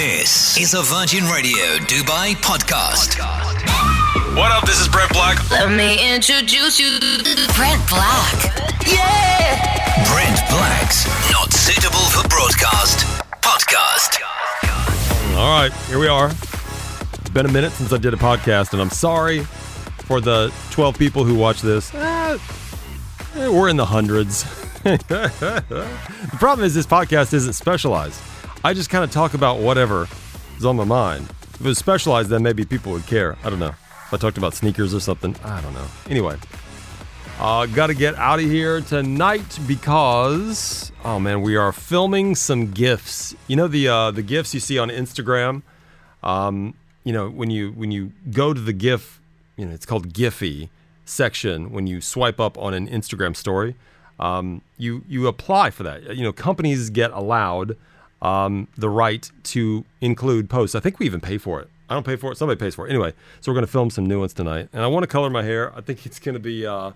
This is a Virgin Radio Dubai podcast. What up? This is Brent Black. Let me introduce you to Brent Black. Yeah! Brent Black's Not Suitable for Broadcast podcast. All right, here we are. It's been a minute since I did a podcast, and I'm sorry for the 12 people who watch this. Eh, eh, we're in the hundreds. the problem is, this podcast isn't specialized. I just kind of talk about whatever is on my mind. If it was specialized, then maybe people would care. I don't know. If I talked about sneakers or something, I don't know. Anyway, uh, got to get out of here tonight because oh man, we are filming some gifs. You know the uh, the gifs you see on Instagram. Um, you know when you when you go to the GIF, you know it's called Giphy section when you swipe up on an Instagram story. Um, you you apply for that. You know companies get allowed um, the right to include posts. I think we even pay for it. I don't pay for it. Somebody pays for it. Anyway, so we're going to film some new ones tonight, and I want to color my hair. I think it's going to be. Uh,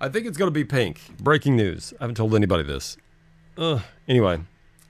I think it's going to be pink. Breaking news. I haven't told anybody this. Ugh. Anyway,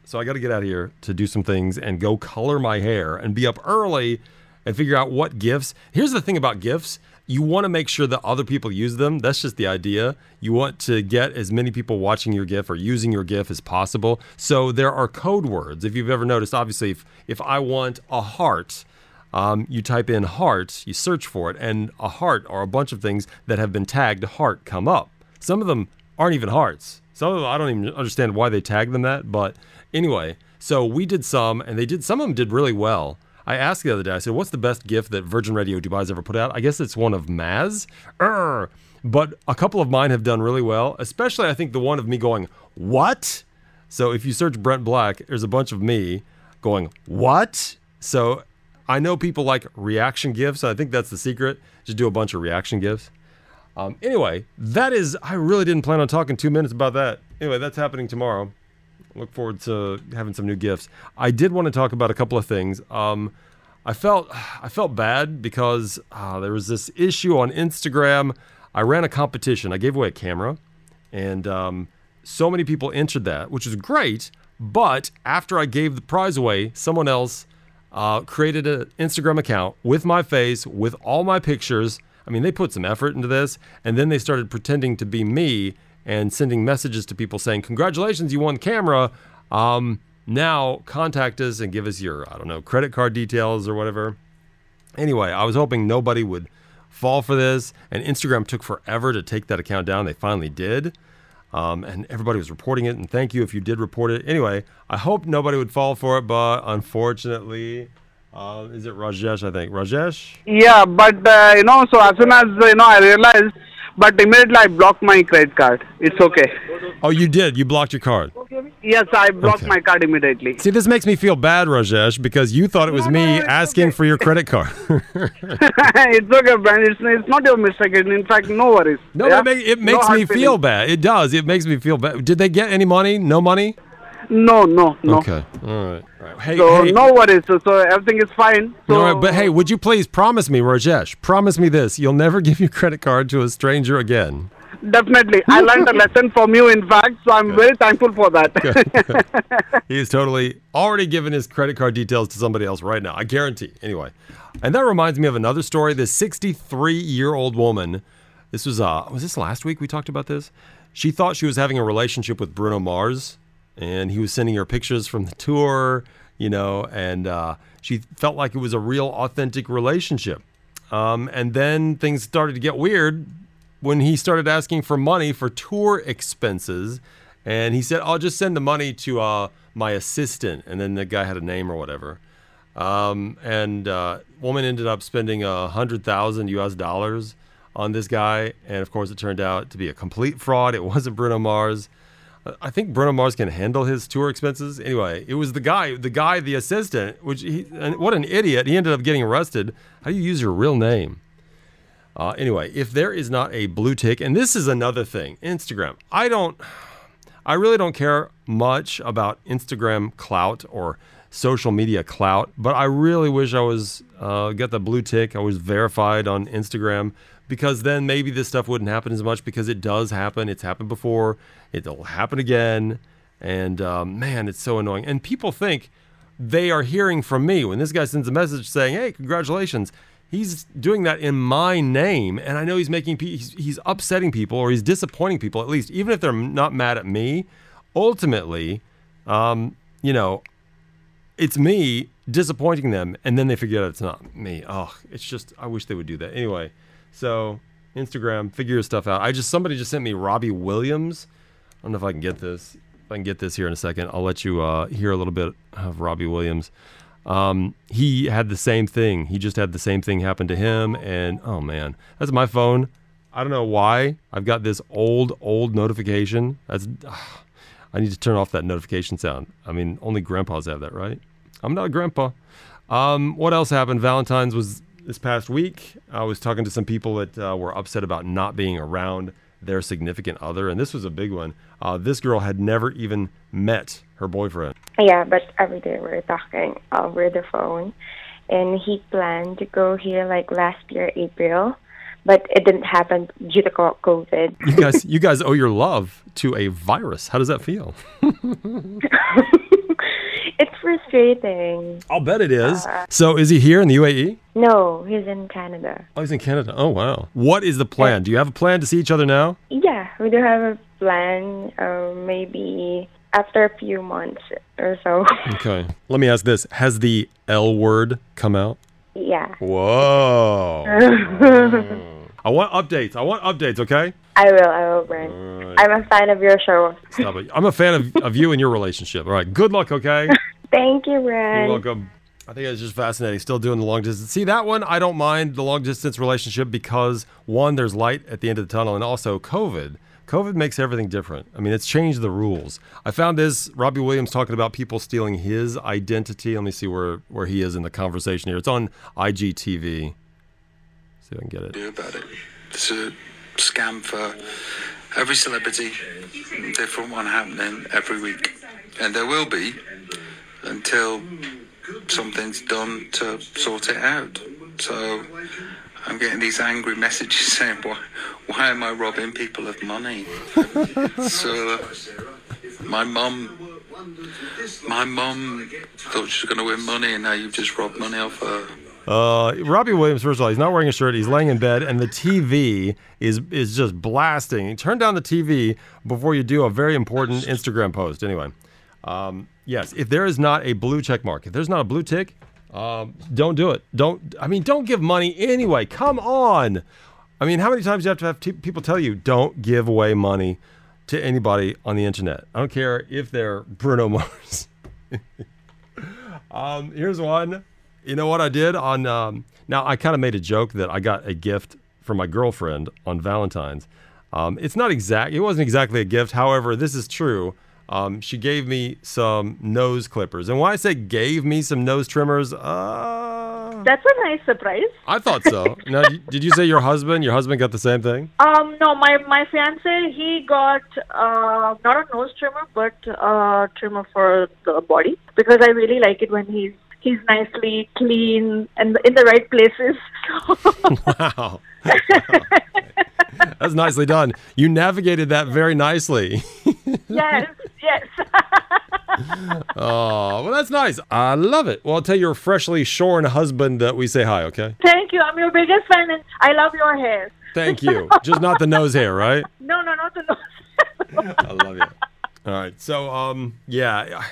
so I got to get out of here to do some things and go color my hair and be up early and figure out what gifs. Here's the thing about gifs you want to make sure that other people use them. That's just the idea. You want to get as many people watching your GIF or using your GIF as possible. So there are code words. If you've ever noticed, obviously, if, if I want a heart, um, you type in heart, you search for it, and a heart or a bunch of things that have been tagged heart come up. Some of them aren't even hearts. Some of them, I don't even understand why they tag them that. But anyway, so we did some, and they did, some of them did really well. I asked the other day, I said, what's the best gif that Virgin Radio Dubai's ever put out? I guess it's one of Maz. Err. But a couple of mine have done really well, especially I think the one of me going, what? So if you search Brent Black, there's a bunch of me going, what? So I know people like reaction gifts. I think that's the secret. Just do a bunch of reaction gifts. Um, anyway, that is, I really didn't plan on talking two minutes about that. Anyway, that's happening tomorrow. Look forward to having some new gifs. I did want to talk about a couple of things. Um, I felt I felt bad because uh, there was this issue on Instagram. I ran a competition. I gave away a camera, and um, so many people entered that, which was great. But after I gave the prize away, someone else uh, created an Instagram account with my face, with all my pictures. I mean, they put some effort into this, and then they started pretending to be me and sending messages to people saying, "Congratulations, you won camera." Um, now contact us and give us your, I don't know, credit card details or whatever. Anyway, I was hoping nobody would fall for this, and Instagram took forever to take that account down. They finally did. Um, and everybody was reporting it, and thank you if you did report it. Anyway, I hope nobody would fall for it, but unfortunately, uh, is it Rajesh? I think Rajesh. Yeah, but uh, you know, so as soon as you know, I realized, but immediately I blocked my credit card. It's okay. Oh, you did. You blocked your card. Yes, I blocked Okay. my card immediately. See, this makes me feel bad, Rajesh, because you thought it was No, me no, asking okay. for your credit card. it's okay, Brian. It's, it's not your mistake. In fact, no worries. no, Yeah? it, make, it makes hard me feel feelings. bad. It does. It makes me feel bad. Did they get any money? No money? No, no, no. Okay. All right. All right. Hey, So hey. no worries. So, so everything is fine. So, All right, but hey, would you please promise me, Rajesh? Promise me this: you'll never give your credit card to a stranger again. definitely, I learned a lesson from you. In fact, so I'm very thankful for that. He's totally already given his credit card details to somebody else right now. I guarantee. Anyway, and that reminds me of another story. This 63-year-old woman. This was uh, was this last week we talked about this? She thought she was having a relationship with Bruno Mars, and he was sending her pictures from the tour. You know, and uh, she felt like it was a real, authentic relationship. Um, and then things started to get weird when he started asking for money for tour expenses. And he said, I'll just send the money to uh, my assistant. And then the guy had a name or whatever. Um, and uh, woman ended up spending a hundred thousand US dollars on this guy. And of course, it turned out to be a complete fraud. It wasn't Bruno Mars. I think Bruno Mars can handle his tour expenses. Anyway, it was the guy, the guy, the assistant, which he, what an idiot. He ended up getting arrested. How do you use your real name? Uh, anyway, if there is not a blue tick, and this is another thing, Instagram. I don't, I really don't care much about Instagram clout or social media clout, but I really wish I was uh, got the blue tick. I was verified on Instagram because then maybe this stuff wouldn't happen as much because it does happen. It's happened before. It'll happen again, and um, man, it's so annoying. And people think they are hearing from me. When this guy sends a message saying, "Hey, congratulations," he's doing that in my name, and I know he's making pe- he's, he's upsetting people or he's disappointing people. At least, even if they're not mad at me, ultimately, um, you know, it's me disappointing them, and then they figure out it's not me. Oh, it's just I wish they would do that. Anyway, so Instagram, figure your stuff out. I just somebody just sent me Robbie Williams. I don't know if I can get this. If I can get this here in a second, I'll let you uh, hear a little bit of Robbie Williams. Um, he had the same thing. He just had the same thing happen to him, and oh man, that's my phone. I don't know why I've got this old old notification. That's I need to turn off that notification sound. I mean, only grandpas have that, right? I'm not a grandpa. Um, what else happened? Valentine's was this past week. I was talking to some people that uh, were upset about not being around their significant other, and this was a big one. Uh, this girl had never even met her boyfriend. Yeah, but every day we're talking over the phone. And he planned to go here like last year, April, but it didn't happen due to COVID. You guys, you guys owe your love to a virus. How does that feel? it's frustrating. I'll bet it is. so, is he here in the UAE? No, he's in Canada. Oh, he's in Canada. Oh, wow. What is the plan? Do you have a plan to see each other now? Yeah, we do have a plan, uh, maybe after a few months or so. Okay. Let me ask this: Has the L word come out? yeah, Whoa. I want updates. I want updates. Okay. I will, I will, Brent. I'm a fan of your show. Stop it. I'm a fan of, of you and your relationship. All right. Good luck. Okay. Thank you, Brent. You're welcome. I think it's just fascinating. Still doing the long distance. See that one? I don't mind the long distance relationship because one, there's light at the end of the tunnel, and also COVID. COVID makes everything different. I mean, it's changed the rules. I found this Robbie Williams talking about people stealing his identity. Let me see where where he is in the conversation here. It's on IGTV. See if I can get it. do about it. It's a scam for every celebrity, different one happening every week. And there will be until something's done to sort it out. So I'm getting these angry messages saying, why, why am I robbing people of money? so my mum, my mum thought she was going to win money and now you've just robbed money off her. Uh, Robbie Williams, first of all, he's not wearing a shirt. He's laying in bed, and the TV is is just blasting. Turn down the TV before you do a very important Instagram post. Anyway, um, yes, if there is not a blue check mark, if there's not a blue tick, um, don't do it. Don't. I mean, don't give money anyway. Come on. I mean, how many times do you have to have t- people tell you don't give away money to anybody on the internet? I don't care if they're Bruno Mars. um, here's one. You know what I did on? Um, now I kind of made a joke that I got a gift from my girlfriend on Valentine's. Um, it's not exact. It wasn't exactly a gift. However, this is true. Um, she gave me some nose clippers, and when I say gave me some nose trimmers, uh, That's a nice surprise. I thought so. now, did you say your husband? Your husband got the same thing? Um, no, my my fiance he got uh, not a nose trimmer, but a trimmer for the body because I really like it when he's he's nicely clean and in the right places. Wow. That's nicely done. You navigated that very nicely. Yes, yes. Oh, well, that's nice. I love it. Well, I'll tell your freshly shorn husband that we say hi, okay? Thank you. I'm your biggest fan, and I love your hair. Thank you. Just not the nose hair, right? No, no, not the nose. I love you. All right. So, um, yeah,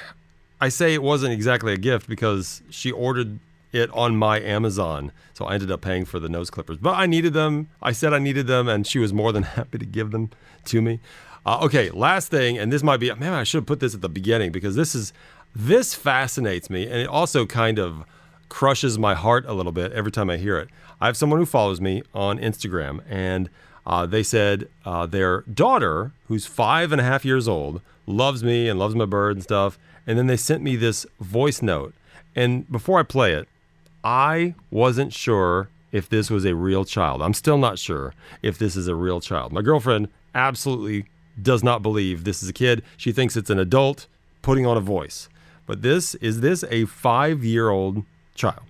I say it wasn't exactly a gift because she ordered it on my Amazon. So I ended up paying for the nose clippers. But I needed them. I said I needed them, and she was more than happy to give them to me. Uh, okay, last thing, and this might be, man, I should have put this at the beginning because this is, this fascinates me, and it also kind of crushes my heart a little bit every time I hear it. I have someone who follows me on Instagram, and uh, they said uh, their daughter, who's five and a half years old, loves me and loves my bird and stuff. And then they sent me this voice note. And before I play it, I wasn't sure if this was a real child. I'm still not sure if this is a real child. My girlfriend absolutely does not believe this is a kid. She thinks it's an adult putting on a voice. But this is this a five year old child?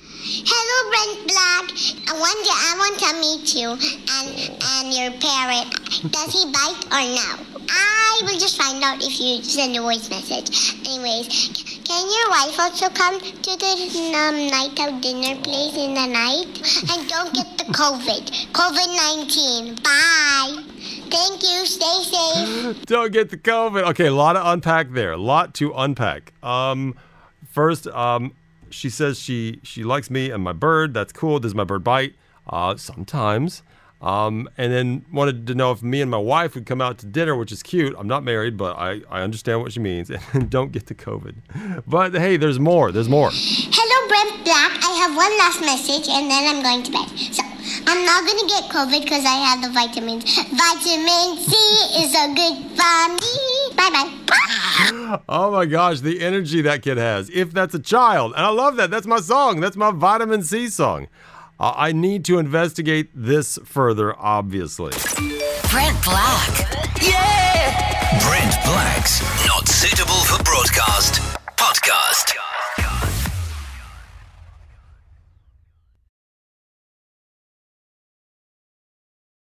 Hello, Brent Black. I want you, I want to meet you and and your parrot. Does he bite or no? I will just find out if you send a voice message. Anyways, Can your wife also come to the um, night out dinner place in the night? And don't get the COVID. COVID 19. Bye. Thank you. Stay safe. Don't get the COVID. Okay, a lot to unpack there. A lot to unpack. Um, first, um, she says she she likes me and my bird. That's cool. Does my bird bite? Uh, sometimes. Um, and then wanted to know if me and my wife would come out to dinner, which is cute. I'm not married, but I, I understand what she means. And don't get the COVID. But hey, there's more. There's more. Hello, Brent Black. I have one last message and then I'm going to bed. So, I'm not going to get COVID because I have the vitamins. Vitamin C is a good for me. Bye bye. Oh my gosh, the energy that kid has. If that's a child. And I love that. That's my song. That's my vitamin C song. Uh, I need to investigate this further, obviously. Brent Black. Yeah! Brent Black's Not Suitable for Broadcast podcast.